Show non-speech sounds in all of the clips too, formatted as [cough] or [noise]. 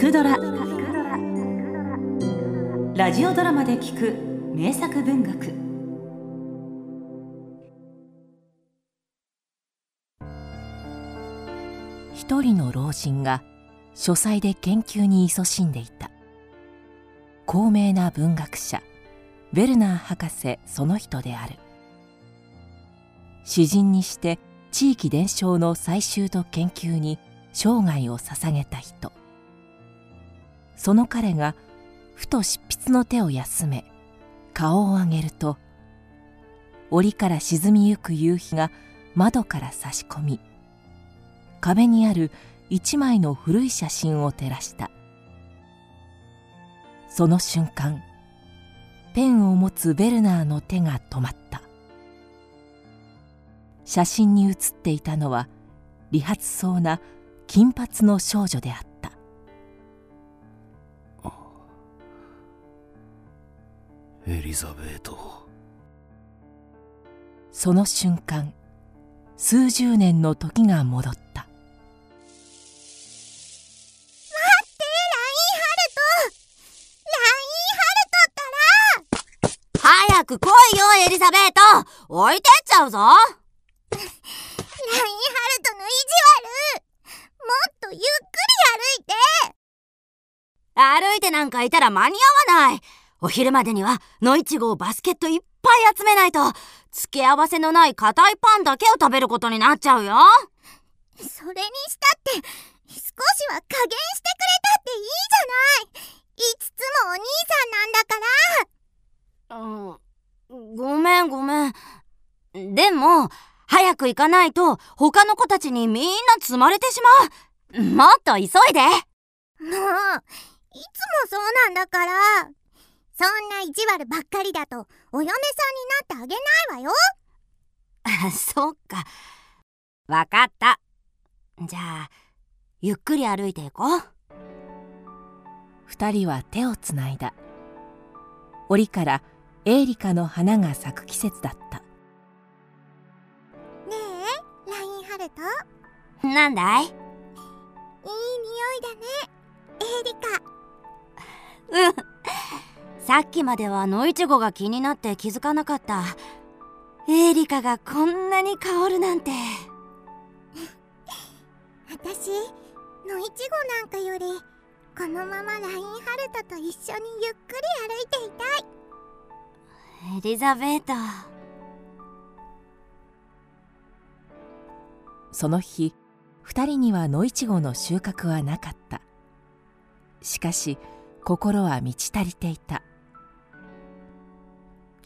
くドラ」ラジオドラマで聞く名作文学。一人の老人が書斎で研究に勤しんでいた。高名な文学者ウェルナー博士その人である。詩人にして地域伝承の採集と研究に生涯を捧げた人。その彼がふと執筆の手を休め顔を上げると檻から沈みゆく夕日が窓から差し込み壁にある一枚の古い写真を照らした。その瞬間ペンを持つベルナーの手が止まった。写真に写っていたのは理髪そうな金髪の少女であった。エリザベート。その瞬間数十年の時が戻った。早く来いよ、エリザベート。置いてっちゃうぞ。ラインハルトの意地悪。もっとゆっくり歩いて。歩いてなんかいたら間に合わないお昼までには野いちごをバスケットいっぱい集めないと付け合わせのない硬いパンだけを食べることになっちゃうよそれにしたって少しは加減してくれたっていいじゃないいつつもお兄さんなんだからごめんごめん。でも、早く行かないと他の子たちにみんな積まれてしまう。もっと急いで。もう、いつもそうなんだから。そんな意地悪ばっかりだとお嫁さんになってあげないわよ。[laughs] そっか。わかった。じゃあ、ゆっくり歩いていこう。二人は手をつないだ。檻からエーリカの花が咲く季節だったねえラインハルトなんだい？いい匂いだねエーリカ [laughs] うんさっきまでは野いちごが気になって気づかなかった。エーリカがこんなに香るなんて。私野いちごなんかよりこのままラインハルトと一緒にゆっくり歩いていたい。エリザベート。その日二人には野いちごの収穫はなかった。しかし心は満ち足りていた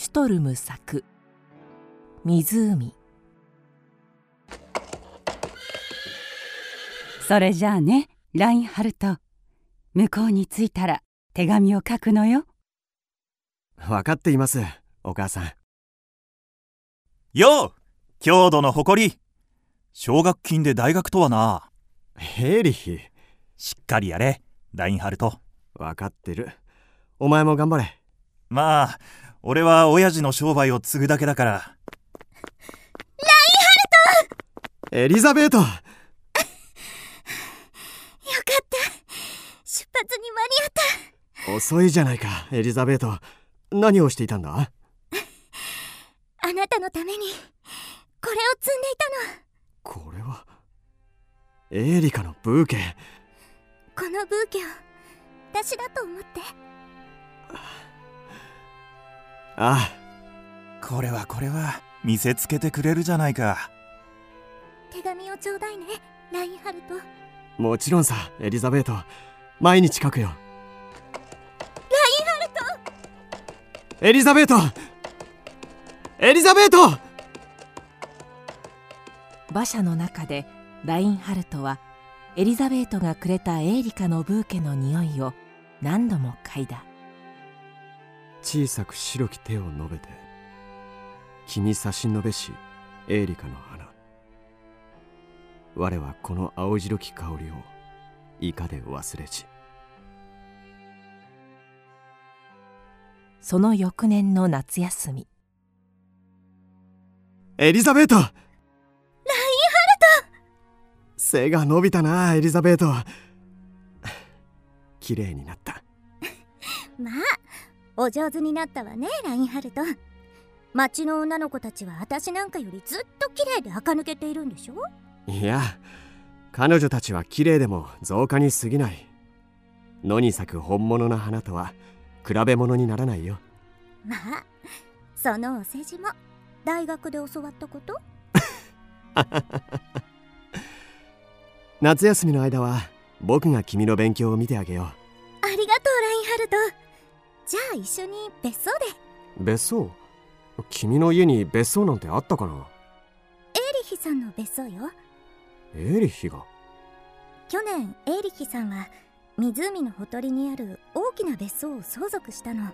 シュトルム作。湖。それじゃあねラインハルト向こうに着いたら手紙を書くのよ。分かっていますお母さん。よう郷土の誇り。奨学金で大学とはな。ヘリ。ヒしっかりやれラインハルト分かってる。お前も頑張れ。まあ俺は親父の商売を継ぐだけだから。ラインハルト！エリザベート！よかった。出発に間に合った。遅いじゃないかエリザベート。何をしていたんだ？あなたのためにこれを積んでいたの。これは？エーリカのブーケ。このブーケを私だと思ってああ。これはこれは。見せつけてくれるじゃないか。手紙をちょうだいねラインハルト。もちろんさエリザベート。毎日書くよ。ラインハルト！エリザベート！エリザベート！馬車の中でラインハルトはエリザベートがくれたエーリカのブーケの匂いを何度も嗅いだ小さく白き手を述べて君差し伸べしエーリカの花。我はこの青白き香りをいかで忘れじその翌年の夏休み。エリザベート！ラインハルト！背が伸びたなエリザベート。[laughs] 綺麗になった。[laughs] まあお上手になったわねラインハルト。町の女の子たちは私なんかよりずっと綺麗で垢抜けているんでしょ？いや彼女たちは綺麗でも増加に過ぎない。野に咲く本物の花とは比べ物にならないよ。まあそのお世辞も大学で教わったこと？[laughs] 夏休みの間は僕が君の勉強を見てあげよありがとうラインハルトじゃあ一緒に別荘で。う別荘？君の家に別荘なんてあったかな？エーリヒさんの別荘よ。エーリヒが？去年エーリヒさんは湖のほとりにある大きな別荘を相続したの。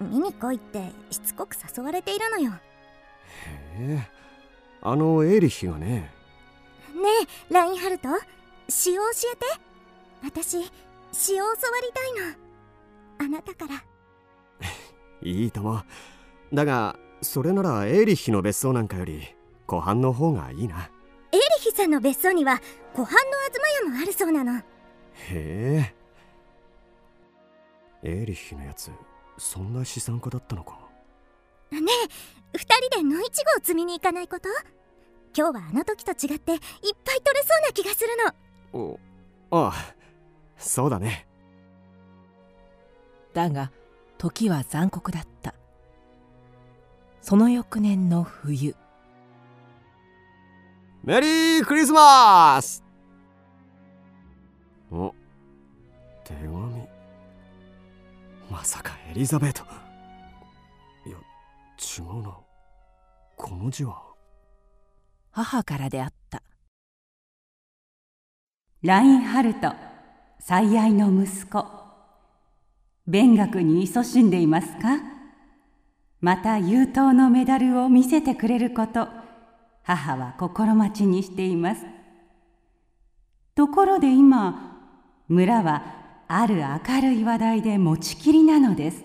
見に来いってしつこく誘われているのよ。ねへえ。あのエーリヒがねえラインハルト？詩を教えて。私詩を教わりたいの。あなたからいいとも。だがそれならエーリヒの別荘なんかより湖畔の方がいいな。エーリヒさんの別荘には湖畔の東屋もあるそうなの。へえ。エーリヒのやつそんな資産家だったのか。ねえ二人で野いちごを摘みに行かないこと？今日はあの時と違っていっぱい取れそうな気がするの。おああそうだね。だが時は残酷だった。その翌年の冬。メリークリスマス!お手紙。まさかエリザベート。いや違うな。この字は？母からであった。ラインハルト最愛の息子勉学に勤しんでいますか？また優等のメダルを見せてくれること母は心待ちにしています。ところで今村はある明るい話題で持ちきりなのです。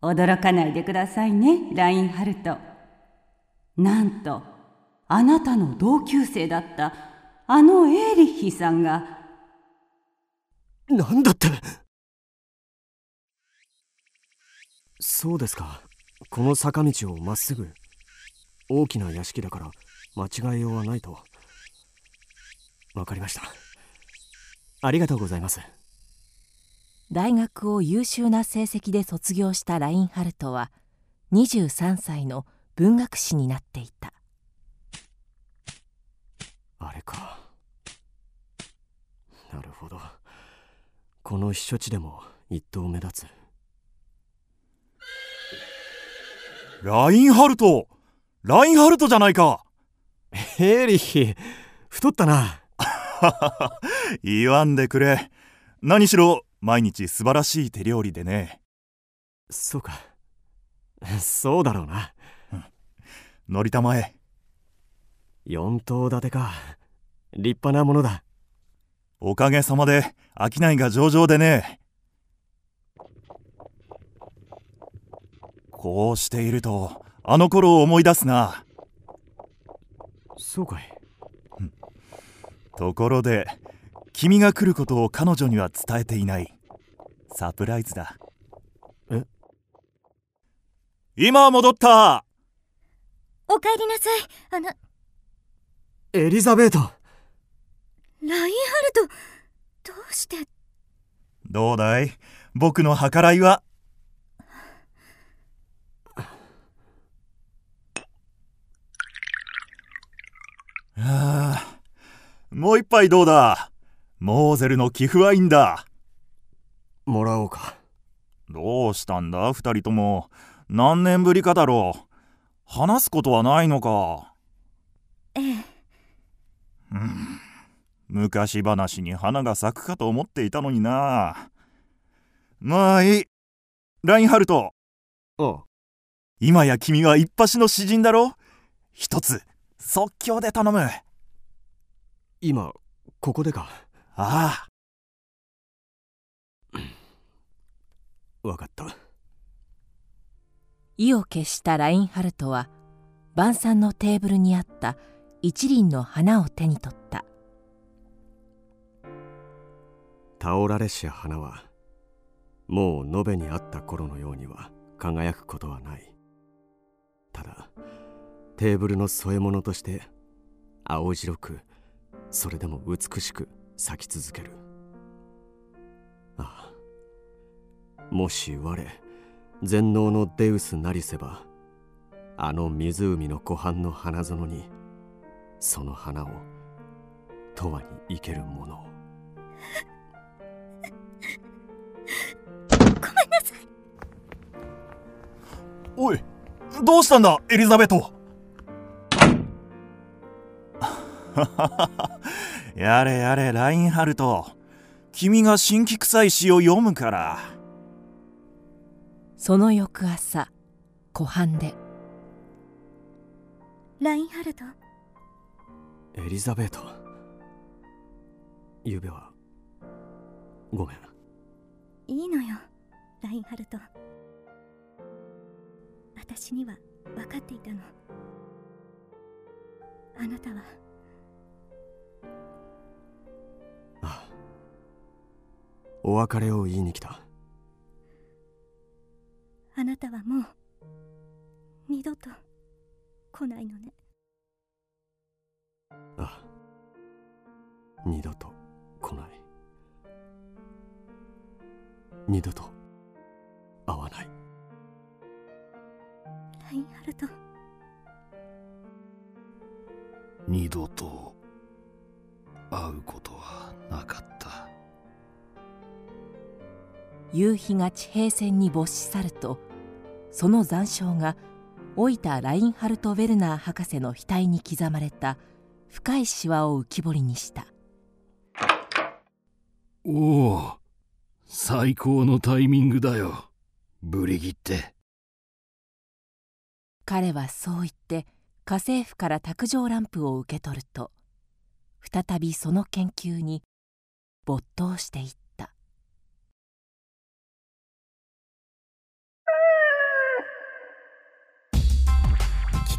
驚かないでくださいねラインハルト。なんとあなたの同級生だったあのエーリッヒさんが。なんだって。そうですか。この坂道をまっすぐ大きな屋敷だから間違いようはないと。わかりました。ありがとうございます。大学を優秀な成績で卒業したラインハルトは23歳の文学士になっていた。あれか。なるほど。この避暑地でも一等目立つラインハルト。ラインハルトじゃないか。ヘーリヒ太ったな。[laughs] 言わんでくれ。何しろ毎日素晴らしい手料理でね。そうか。そうだろうな。乗りたまえ。四頭立てか。立派なものだ。おかげさまで商いが上々でねこうしているとあの頃を思い出すな。そうかい。ところで君が来ることを彼女には伝えていない。サプライズだ。え？今戻った。おかえりなさい。あの。エリザベート。ラインハルトどうして？どうだい？僕の計らいはああもう一杯どうだ？モーゼルの寄付ワインだ。もらおうか。どうしたんだ？二人とも。何年ぶりかだろう？話すことはないのか？ええ。うん。昔話に花が咲くかと思っていたのにな。まあいい。ラインハルト。ああ。今や君は一発の詩人だろ？一つ即興で頼む。あ今ここでか？あわかった。意を決したラインハルトは晩餐のテーブルにあった一輪の花を手に取った。タオラレシア花はもう延べにあった頃のようには輝くことはない。ただテーブルの添え物として青白くそれでも美しく咲き続ける。ああ。もし我全能のデウスなりせばあの湖の湖畔の花園にその花を永遠に生けるものを。ごめんなさい。おいどうしたんだエリザベト。[laughs] やれやれラインハルト。君が新規臭い詩を読むから。その翌朝湖畔で。ラインハルト。エリザベート。ゆうべはごめん。いいのよラインハルト。私には分かっていたの。あなたはお別れを言いに来た。あなたはもう二度と来ないのね。ああ二度と来ない。二度と会わない。ラインハルト。二度と会うことはなかった夕日が地平線に没し去るとその残照が老いたラインハルト・ウェルナー博士の額に刻まれた深いシワを浮き彫りにした。おお最高のタイミングだよ。ブリギッテ彼はそう言って家政婦から卓上ランプを受け取ると再びその研究に没頭していった